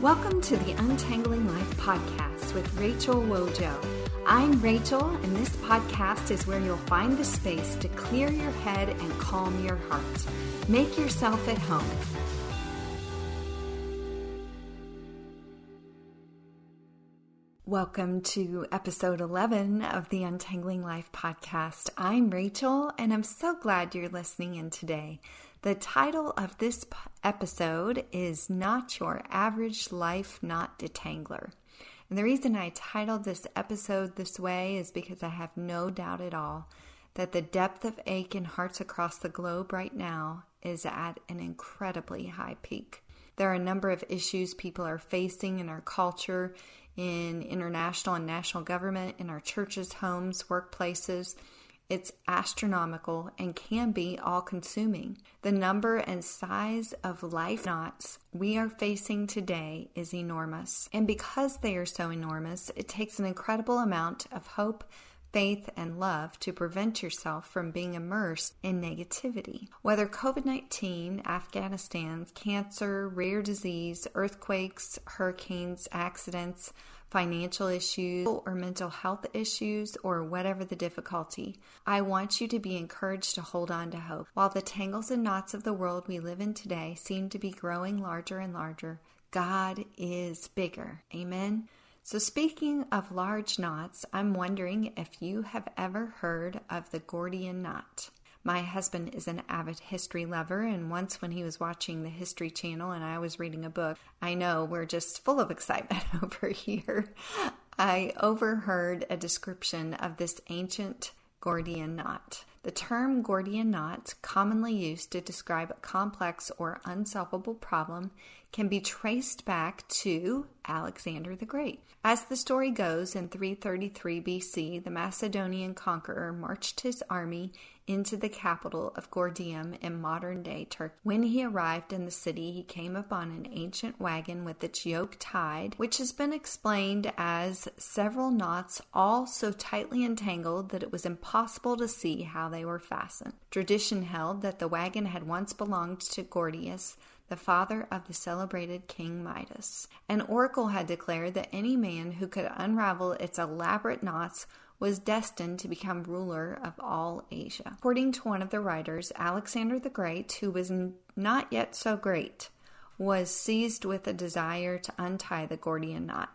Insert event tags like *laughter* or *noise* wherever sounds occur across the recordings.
Welcome to the Untangling Life podcast with Rachel Wojo. I'm Rachel, and this podcast is where you'll find the space to clear your head and calm your heart. Make yourself at home. Welcome to episode 11 of the Untangling Life podcast. I'm Rachel, and I'm so glad you're listening in today. The title of this episode is Not Your Average Life Knot Detangler. And the reason I titled this episode this way is because I have no doubt at all that the depth of ache in hearts across the globe right now is at an incredibly high peak. There are a number of issues people are facing in our culture, in international and national government, in our churches, homes, workplaces it's astronomical and can be all consuming. The number and size of life knots we are facing today is enormous. And because they are so enormous, it takes an incredible amount of hope, faith, and love to prevent yourself from being immersed in negativity. Whether COVID 19, Afghanistan, cancer, rare disease, earthquakes, hurricanes, accidents, financial issues or mental health issues or whatever the difficulty, I want you to be encouraged to hold on to hope. While the tangles and knots of the world we live in today seem to be growing larger and larger, God is bigger. Amen. So, speaking of large knots, I'm wondering if you have ever heard of the Gordian knot. My husband is an avid history lover, and once when he was watching the History Channel and I was reading a book, I know we're just full of excitement *laughs* over here. I overheard a description of this ancient Gordian knot. The term Gordian knot, commonly used to describe a complex or unsolvable problem, can be traced back to Alexander the Great. As the story goes, in 333 BC, the Macedonian conqueror marched his army into the capital of Gordium in modern day Turkey. When he arrived in the city, he came upon an ancient wagon with its yoke tied, which has been explained as several knots all so tightly entangled that it was impossible to see how they were fastened. Tradition held that the wagon had once belonged to Gordius, the father of the celebrated King Midas. An oracle had declared that any man who could unravel its elaborate knots was destined to become ruler of all Asia. According to one of the writers, Alexander the Great, who was not yet so great, was seized with a desire to untie the Gordian knot.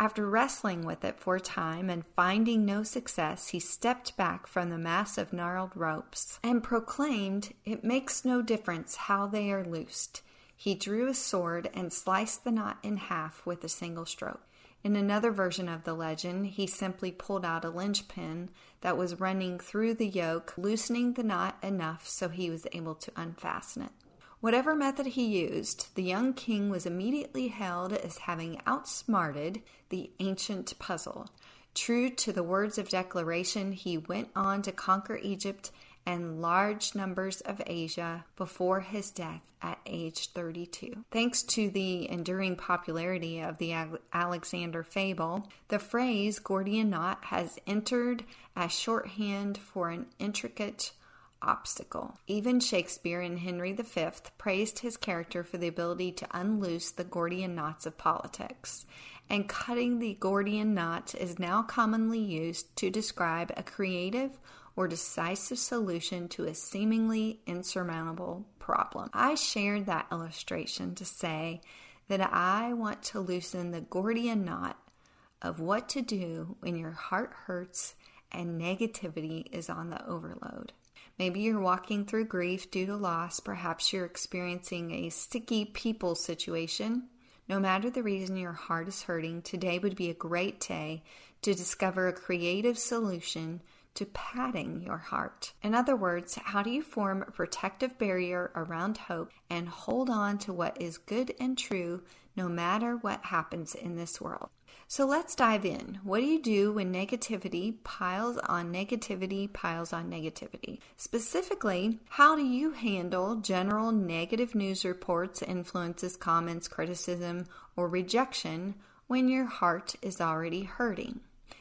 After wrestling with it for a time and finding no success, he stepped back from the mass of gnarled ropes and proclaimed, It makes no difference how they are loosed. He drew a sword and sliced the knot in half with a single stroke. In another version of the legend, he simply pulled out a linchpin that was running through the yoke, loosening the knot enough so he was able to unfasten it. Whatever method he used, the young king was immediately hailed as having outsmarted the ancient puzzle. True to the words of declaration, he went on to conquer Egypt and large numbers of Asia before his death at age 32. Thanks to the enduring popularity of the Alexander fable, the phrase Gordian knot has entered as shorthand for an intricate obstacle. Even Shakespeare in Henry V praised his character for the ability to unloose the Gordian knots of politics. And cutting the Gordian knot is now commonly used to describe a creative or decisive solution to a seemingly insurmountable problem. I shared that illustration to say that I want to loosen the Gordian knot of what to do when your heart hurts and negativity is on the overload. Maybe you're walking through grief due to loss. Perhaps you're experiencing a sticky people situation. No matter the reason your heart is hurting, today would be a great day to discover a creative solution to padding your heart. In other words, how do you form a protective barrier around hope and hold on to what is good and true no matter what happens in this world? So let's dive in. What do you do when negativity piles on negativity piles on negativity? Specifically, how do you handle general negative news reports, influences, comments, criticism, or rejection when your heart is already hurting?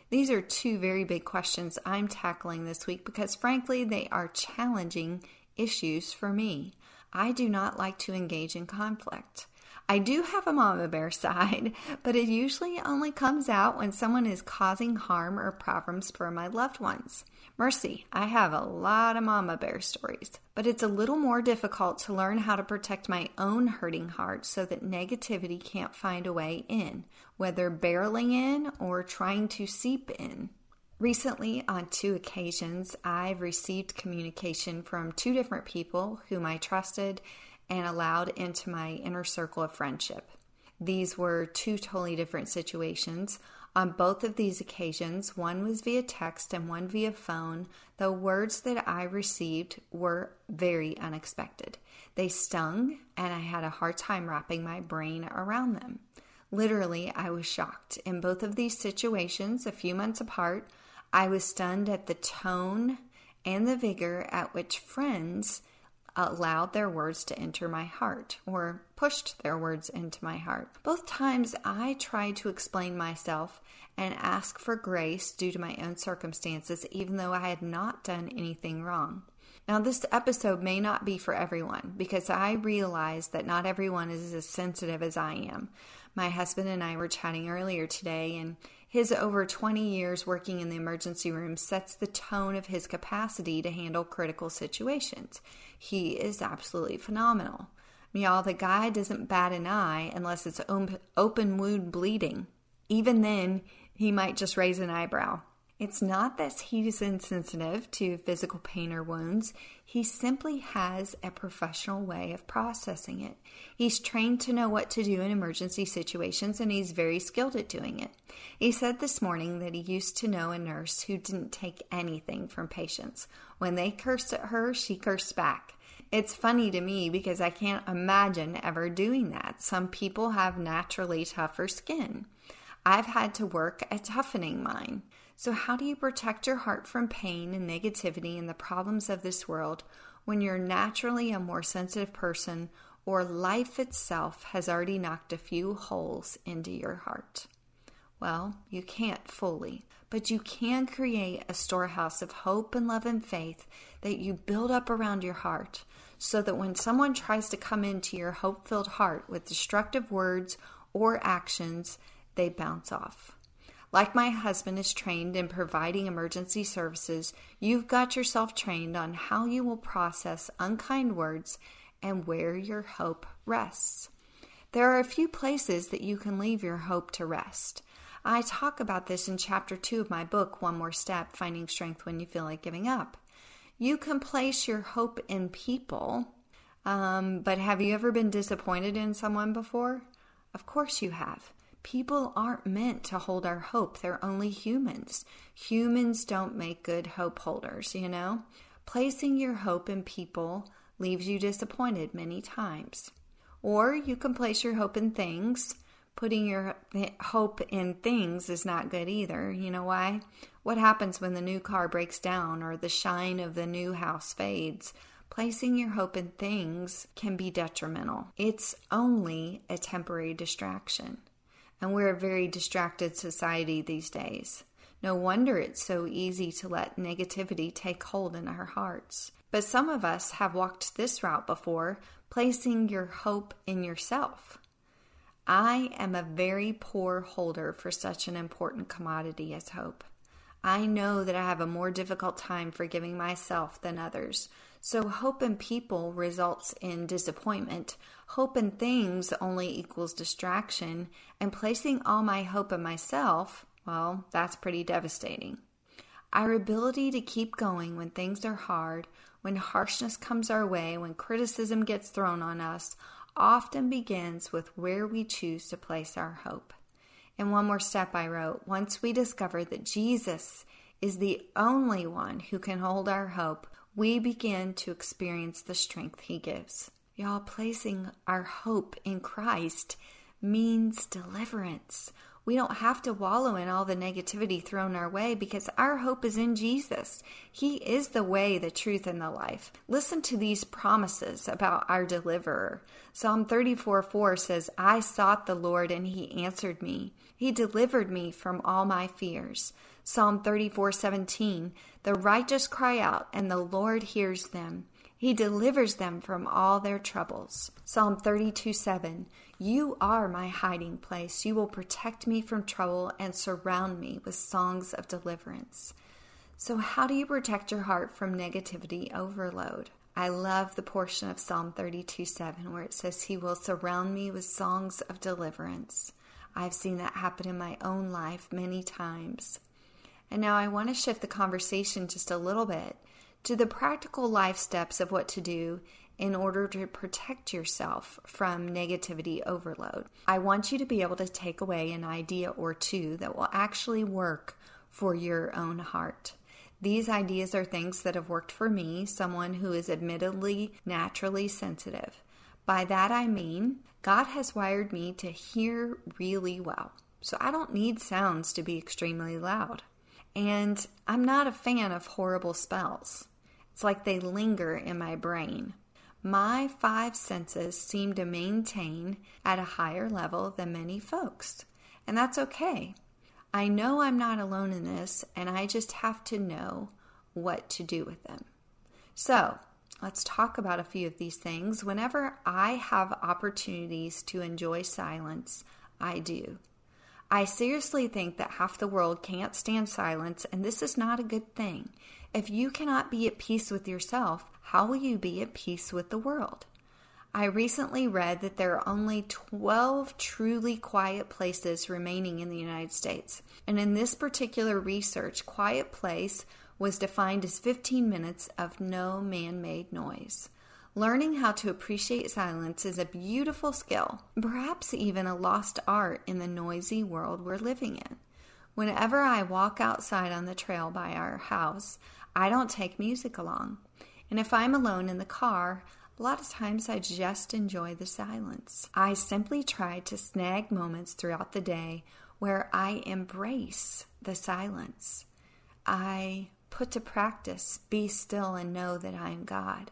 These are two very big questions I'm tackling this week because, frankly, they are challenging issues for me. I do not like to engage in conflict. I do have a mama bear side, *laughs* but it usually only comes out when someone is causing harm or problems for my loved ones. Mercy, I have a lot of mama bear stories, but it's a little more difficult to learn how to protect my own hurting heart so that negativity can't find a way in, whether barreling in or trying to seep in. Recently, on two occasions, I've received communication from two different people whom I trusted and allowed into my inner circle of friendship. These were two totally different situations. On both of these occasions, one was via text and one via phone, the words that I received were very unexpected. They stung, and I had a hard time wrapping my brain around them. Literally, I was shocked. In both of these situations, a few months apart, I was stunned at the tone and the vigor at which friends allowed their words to enter my heart or pushed their words into my heart. Both times I tried to explain myself and ask for grace due to my own circumstances, even though I had not done anything wrong. Now, this episode may not be for everyone because I realize that not everyone is as sensitive as I am. My husband and I were chatting earlier today, and his over 20 years working in the emergency room sets the tone of his capacity to handle critical situations. He is absolutely phenomenal. Y'all, the guy doesn't bat an eye unless it's open wound bleeding. Even then, he might just raise an eyebrow. It's not that he's insensitive to physical pain or wounds. He simply has a professional way of processing it. He's trained to know what to do in emergency situations and he's very skilled at doing it. He said this morning that he used to know a nurse who didn't take anything from patients. When they cursed at her, she cursed back. It's funny to me because I can't imagine ever doing that. Some people have naturally tougher skin. I've had to work at toughening mine. So, how do you protect your heart from pain and negativity and the problems of this world when you're naturally a more sensitive person or life itself has already knocked a few holes into your heart? Well, you can't fully, but you can create a storehouse of hope and love and faith that you build up around your heart so that when someone tries to come into your hope filled heart with destructive words or actions, they bounce off. Like my husband is trained in providing emergency services, you've got yourself trained on how you will process unkind words and where your hope rests. There are a few places that you can leave your hope to rest. I talk about this in chapter 2 of my book, One More Step Finding Strength When You Feel Like Giving Up. You can place your hope in people, um, but have you ever been disappointed in someone before? Of course you have. People aren't meant to hold our hope. They're only humans. Humans don't make good hope holders, you know? Placing your hope in people leaves you disappointed many times. Or you can place your hope in things. Putting your hope in things is not good either. You know why? What happens when the new car breaks down or the shine of the new house fades? Placing your hope in things can be detrimental. It's only a temporary distraction. And we're a very distracted society these days. No wonder it's so easy to let negativity take hold in our hearts. But some of us have walked this route before, placing your hope in yourself. I am a very poor holder for such an important commodity as hope. I know that I have a more difficult time forgiving myself than others, so hope in people results in disappointment. Hope in things only equals distraction. And placing all my hope in myself, well, that's pretty devastating. Our ability to keep going when things are hard, when harshness comes our way, when criticism gets thrown on us, often begins with where we choose to place our hope. And one more step I wrote once we discover that Jesus is the only one who can hold our hope, we begin to experience the strength He gives. Y'all, placing our hope in Christ means deliverance. We don't have to wallow in all the negativity thrown our way because our hope is in Jesus. He is the way, the truth, and the life. Listen to these promises about our deliverer. Psalm 34 4 says, I sought the Lord and he answered me. He delivered me from all my fears. Psalm 34:17, the righteous cry out, and the Lord hears them. He delivers them from all their troubles. Psalm 32 7 You are my hiding place. You will protect me from trouble and surround me with songs of deliverance. So, how do you protect your heart from negativity overload? I love the portion of Psalm 32 7 where it says, He will surround me with songs of deliverance. I've seen that happen in my own life many times. And now I want to shift the conversation just a little bit to the practical life steps of what to do in order to protect yourself from negativity overload. I want you to be able to take away an idea or two that will actually work for your own heart. These ideas are things that have worked for me, someone who is admittedly naturally sensitive. By that I mean, God has wired me to hear really well. So I don't need sounds to be extremely loud. And I'm not a fan of horrible spells. It's like they linger in my brain. My five senses seem to maintain at a higher level than many folks, and that's okay. I know I'm not alone in this, and I just have to know what to do with them. So, let's talk about a few of these things. Whenever I have opportunities to enjoy silence, I do. I seriously think that half the world can't stand silence, and this is not a good thing. If you cannot be at peace with yourself, how will you be at peace with the world? I recently read that there are only 12 truly quiet places remaining in the United States. And in this particular research, quiet place was defined as 15 minutes of no man made noise. Learning how to appreciate silence is a beautiful skill, perhaps even a lost art in the noisy world we're living in. Whenever I walk outside on the trail by our house, I don't take music along. And if I'm alone in the car, a lot of times I just enjoy the silence. I simply try to snag moments throughout the day where I embrace the silence. I put to practice, be still and know that I am God.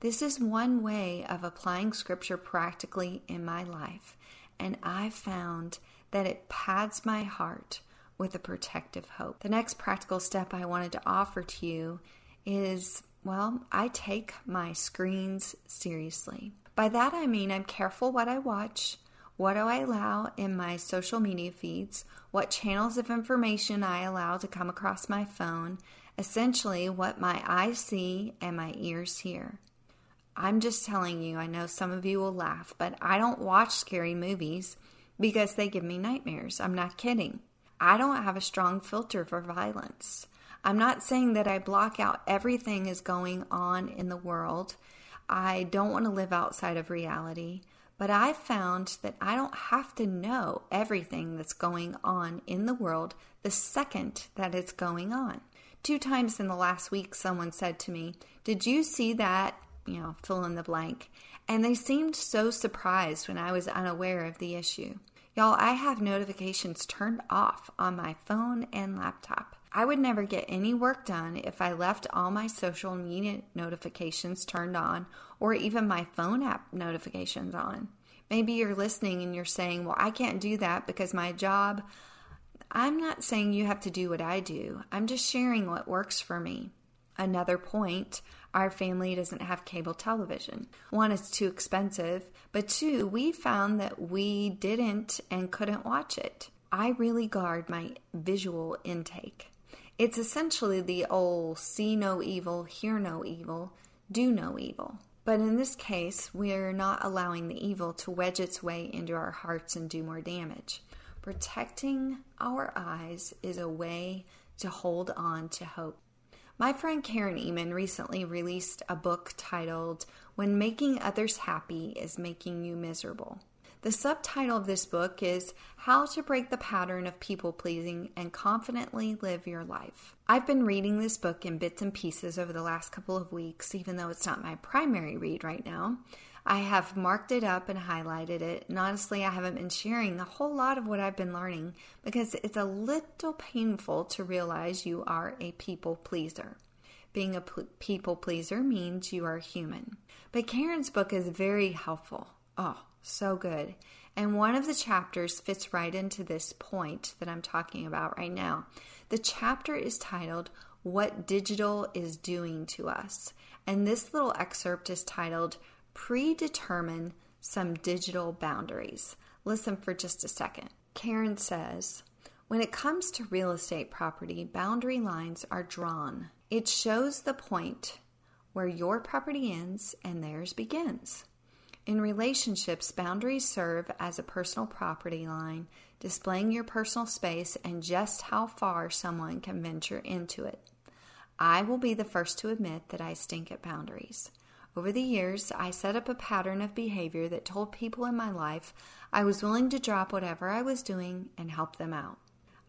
This is one way of applying scripture practically in my life, and I found that it pads my heart with a protective hope. The next practical step I wanted to offer to you is well, I take my screens seriously. By that I mean I'm careful what I watch, what do I allow in my social media feeds, what channels of information I allow to come across my phone, essentially what my eyes see and my ears hear. I'm just telling you, I know some of you will laugh, but I don't watch scary movies because they give me nightmares. I'm not kidding. I don't have a strong filter for violence. I'm not saying that I block out everything is going on in the world. I don't want to live outside of reality, but I found that I don't have to know everything that's going on in the world the second that it's going on. Two times in the last week, someone said to me, Did you see that you know, fill in the blank. And they seemed so surprised when I was unaware of the issue. Y'all, I have notifications turned off on my phone and laptop. I would never get any work done if I left all my social media notifications turned on or even my phone app notifications on. Maybe you're listening and you're saying, Well, I can't do that because my job. I'm not saying you have to do what I do, I'm just sharing what works for me. Another point our family doesn't have cable television. One, it's too expensive, but two, we found that we didn't and couldn't watch it. I really guard my visual intake. It's essentially the old see no evil, hear no evil, do no evil. But in this case, we're not allowing the evil to wedge its way into our hearts and do more damage. Protecting our eyes is a way to hold on to hope. My friend Karen Ehman recently released a book titled When Making Others Happy is Making You Miserable. The subtitle of this book is How to Break the Pattern of People Pleasing and Confidently Live Your Life. I've been reading this book in bits and pieces over the last couple of weeks, even though it's not my primary read right now. I have marked it up and highlighted it, and honestly, I haven't been sharing a whole lot of what I've been learning because it's a little painful to realize you are a people pleaser. Being a people pleaser means you are human. But Karen's book is very helpful. Oh, so good. And one of the chapters fits right into this point that I'm talking about right now. The chapter is titled What Digital is Doing to Us. And this little excerpt is titled Predetermine Some Digital Boundaries. Listen for just a second. Karen says, when it comes to real estate property, boundary lines are drawn. It shows the point where your property ends and theirs begins. In relationships, boundaries serve as a personal property line, displaying your personal space and just how far someone can venture into it. I will be the first to admit that I stink at boundaries. Over the years, I set up a pattern of behavior that told people in my life I was willing to drop whatever I was doing and help them out.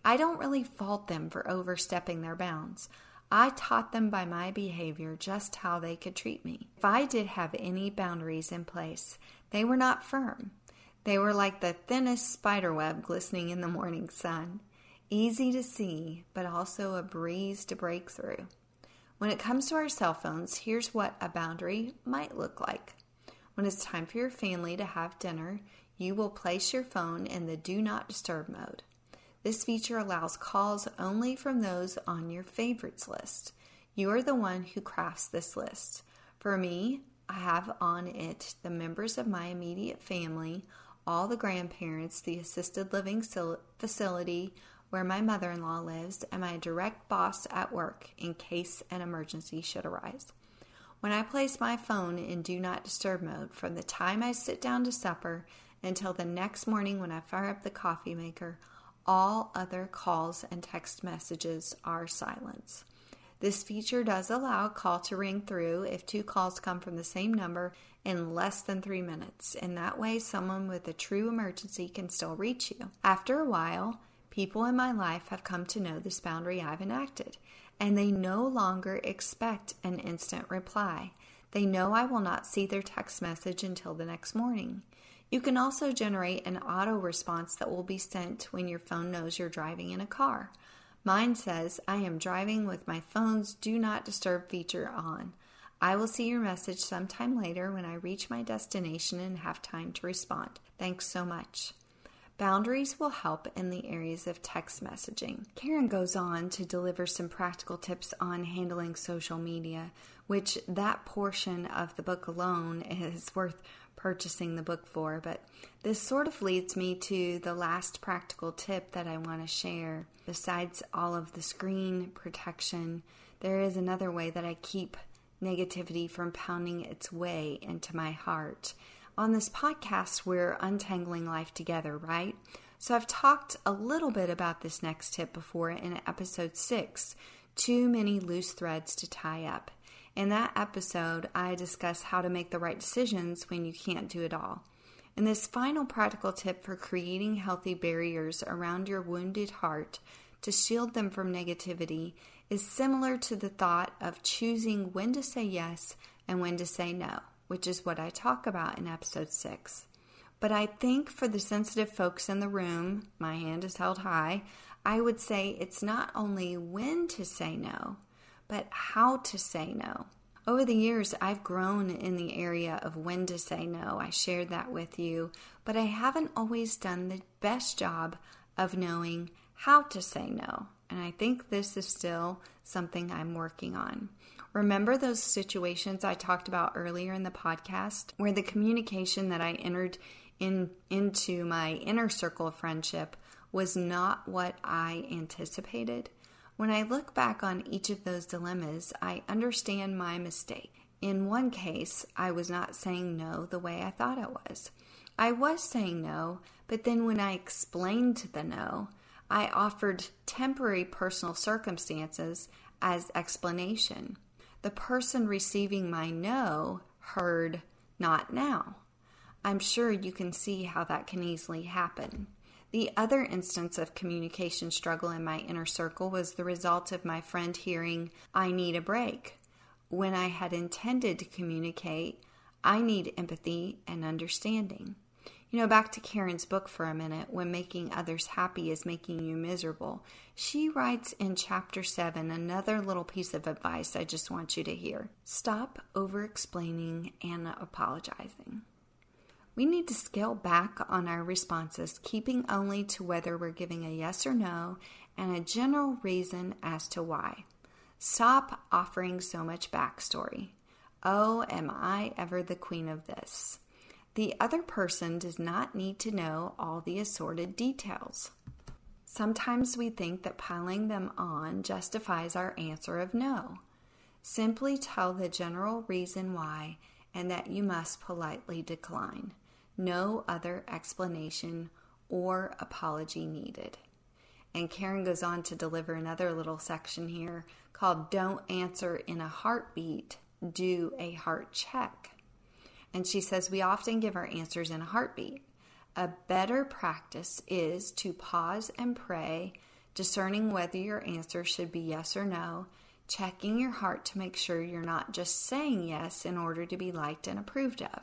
I don't really fault them for overstepping their bounds. I taught them by my behavior just how they could treat me. If I did have any boundaries in place, they were not firm. They were like the thinnest spider web glistening in the morning sun, easy to see, but also a breeze to break through. When it comes to our cell phones, here's what a boundary might look like. When it's time for your family to have dinner, you will place your phone in the do not disturb mode. This feature allows calls only from those on your favorites list. You are the one who crafts this list. For me, I have on it the members of my immediate family, all the grandparents, the assisted living facility where my mother in law lives, and my direct boss at work in case an emergency should arise. When I place my phone in do not disturb mode from the time I sit down to supper until the next morning when I fire up the coffee maker, all other calls and text messages are silenced. This feature does allow a call to ring through if two calls come from the same number in less than three minutes. In that way, someone with a true emergency can still reach you. After a while, people in my life have come to know this boundary I've enacted, and they no longer expect an instant reply. They know I will not see their text message until the next morning. You can also generate an auto response that will be sent when your phone knows you're driving in a car. Mine says, I am driving with my phone's do not disturb feature on. I will see your message sometime later when I reach my destination and have time to respond. Thanks so much. Boundaries will help in the areas of text messaging. Karen goes on to deliver some practical tips on handling social media, which that portion of the book alone is worth purchasing the book for. But this sort of leads me to the last practical tip that I want to share. Besides all of the screen protection, there is another way that I keep negativity from pounding its way into my heart. On this podcast, we're untangling life together, right? So I've talked a little bit about this next tip before in episode six too many loose threads to tie up. In that episode, I discuss how to make the right decisions when you can't do it all. And this final practical tip for creating healthy barriers around your wounded heart to shield them from negativity is similar to the thought of choosing when to say yes and when to say no, which is what I talk about in episode 6. But I think for the sensitive folks in the room, my hand is held high, I would say it's not only when to say no, but how to say no. Over the years, I've grown in the area of when to say no. I shared that with you, but I haven't always done the best job of knowing how to say no. And I think this is still something I'm working on. Remember those situations I talked about earlier in the podcast where the communication that I entered in into my inner circle of friendship was not what I anticipated? When I look back on each of those dilemmas, I understand my mistake. In one case, I was not saying no the way I thought I was. I was saying no, but then when I explained the no, I offered temporary personal circumstances as explanation. The person receiving my no heard not now. I'm sure you can see how that can easily happen. The other instance of communication struggle in my inner circle was the result of my friend hearing, I need a break, when I had intended to communicate, I need empathy and understanding. You know, back to Karen's book for a minute, when making others happy is making you miserable. She writes in chapter 7 another little piece of advice I just want you to hear. Stop over explaining and apologizing. We need to scale back on our responses, keeping only to whether we're giving a yes or no and a general reason as to why. Stop offering so much backstory. Oh, am I ever the queen of this? The other person does not need to know all the assorted details. Sometimes we think that piling them on justifies our answer of no. Simply tell the general reason why and that you must politely decline. No other explanation or apology needed. And Karen goes on to deliver another little section here called Don't Answer in a Heartbeat, Do a Heart Check. And she says we often give our answers in a heartbeat. A better practice is to pause and pray, discerning whether your answer should be yes or no, checking your heart to make sure you're not just saying yes in order to be liked and approved of.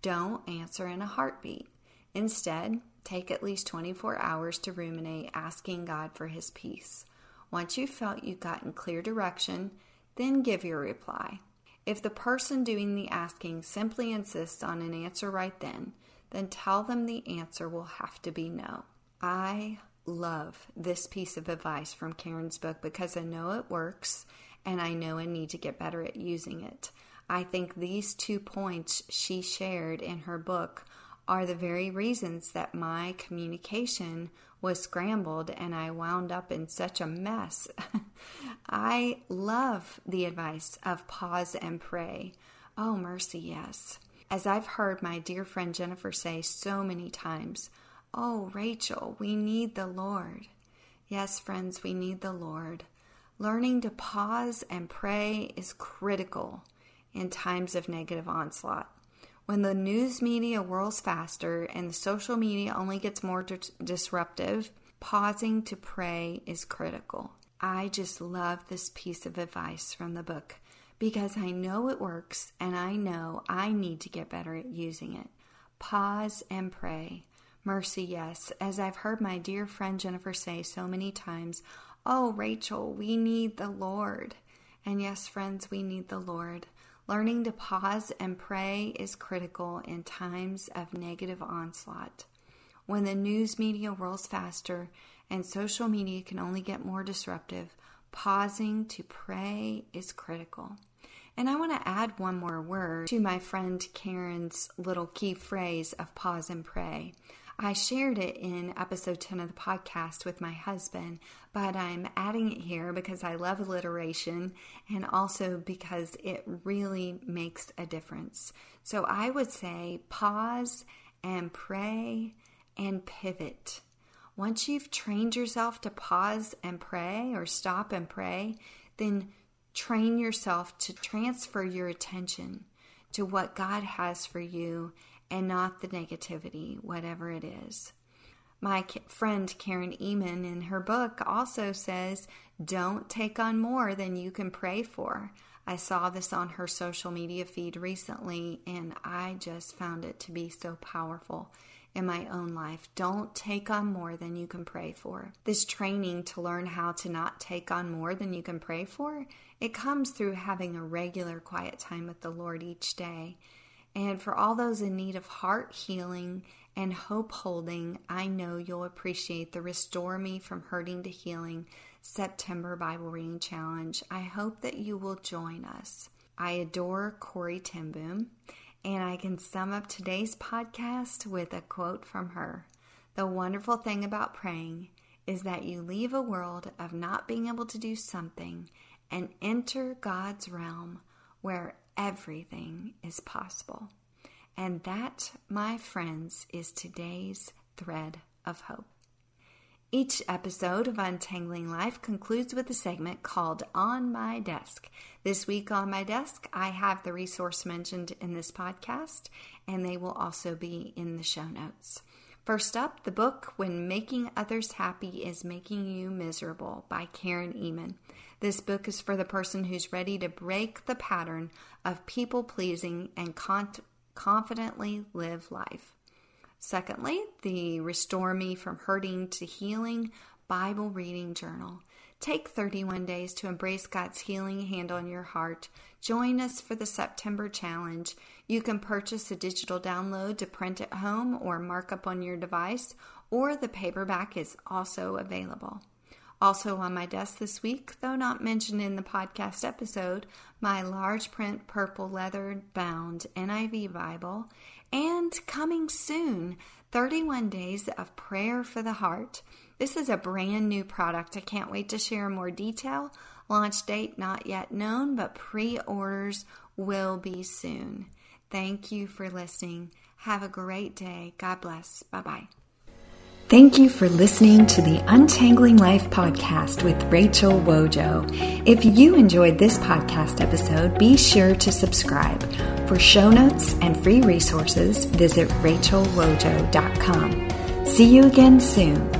Don't answer in a heartbeat. Instead, take at least 24 hours to ruminate, asking God for His peace. Once you've felt you've gotten clear direction, then give your reply. If the person doing the asking simply insists on an answer right then, then tell them the answer will have to be no. I love this piece of advice from Karen's book because I know it works and I know I need to get better at using it. I think these two points she shared in her book are the very reasons that my communication was scrambled and I wound up in such a mess. *laughs* I love the advice of pause and pray. Oh, mercy, yes. As I've heard my dear friend Jennifer say so many times, Oh, Rachel, we need the Lord. Yes, friends, we need the Lord. Learning to pause and pray is critical in times of negative onslaught. When the news media whirls faster and the social media only gets more dis- disruptive, pausing to pray is critical. I just love this piece of advice from the book because I know it works and I know I need to get better at using it. Pause and pray. Mercy, yes. As I've heard my dear friend Jennifer say so many times, Oh, Rachel, we need the Lord. And yes, friends, we need the Lord. Learning to pause and pray is critical in times of negative onslaught. When the news media whirls faster and social media can only get more disruptive, pausing to pray is critical. And I want to add one more word to my friend Karen's little key phrase of pause and pray. I shared it in episode 10 of the podcast with my husband, but I'm adding it here because I love alliteration and also because it really makes a difference. So I would say pause and pray and pivot. Once you've trained yourself to pause and pray or stop and pray, then train yourself to transfer your attention to what God has for you and not the negativity, whatever it is. My friend Karen Ehman in her book also says, Don't take on more than you can pray for. I saw this on her social media feed recently and I just found it to be so powerful in my own life. Don't take on more than you can pray for. This training to learn how to not take on more than you can pray for, it comes through having a regular quiet time with the Lord each day and for all those in need of heart healing and hope holding, I know you'll appreciate the Restore Me from Hurting to Healing September Bible Reading Challenge. I hope that you will join us. I adore Corrie ten Boom, and I can sum up today's podcast with a quote from her. The wonderful thing about praying is that you leave a world of not being able to do something and enter God's realm where everything is possible. And that, my friends, is today's thread of hope. Each episode of Untangling Life concludes with a segment called On My Desk. This week on my desk, I have the resource mentioned in this podcast, and they will also be in the show notes. First up, the book When Making Others Happy is Making You Miserable by Karen Ehman. This book is for the person who's ready to break the pattern of people pleasing and con- confidently live life. Secondly, the Restore Me from Hurting to Healing Bible Reading Journal. Take 31 days to embrace God's healing hand on your heart. Join us for the September challenge. You can purchase a digital download to print at home or mark up on your device, or the paperback is also available. Also on my desk this week, though not mentioned in the podcast episode, my large print purple leather bound NIV Bible, and coming soon, 31 Days of Prayer for the Heart. This is a brand new product. I can't wait to share more detail. Launch date not yet known, but pre orders will be soon. Thank you for listening. Have a great day. God bless. Bye bye. Thank you for listening to the Untangling Life podcast with Rachel Wojo. If you enjoyed this podcast episode, be sure to subscribe. For show notes and free resources, visit rachelwojo.com. See you again soon.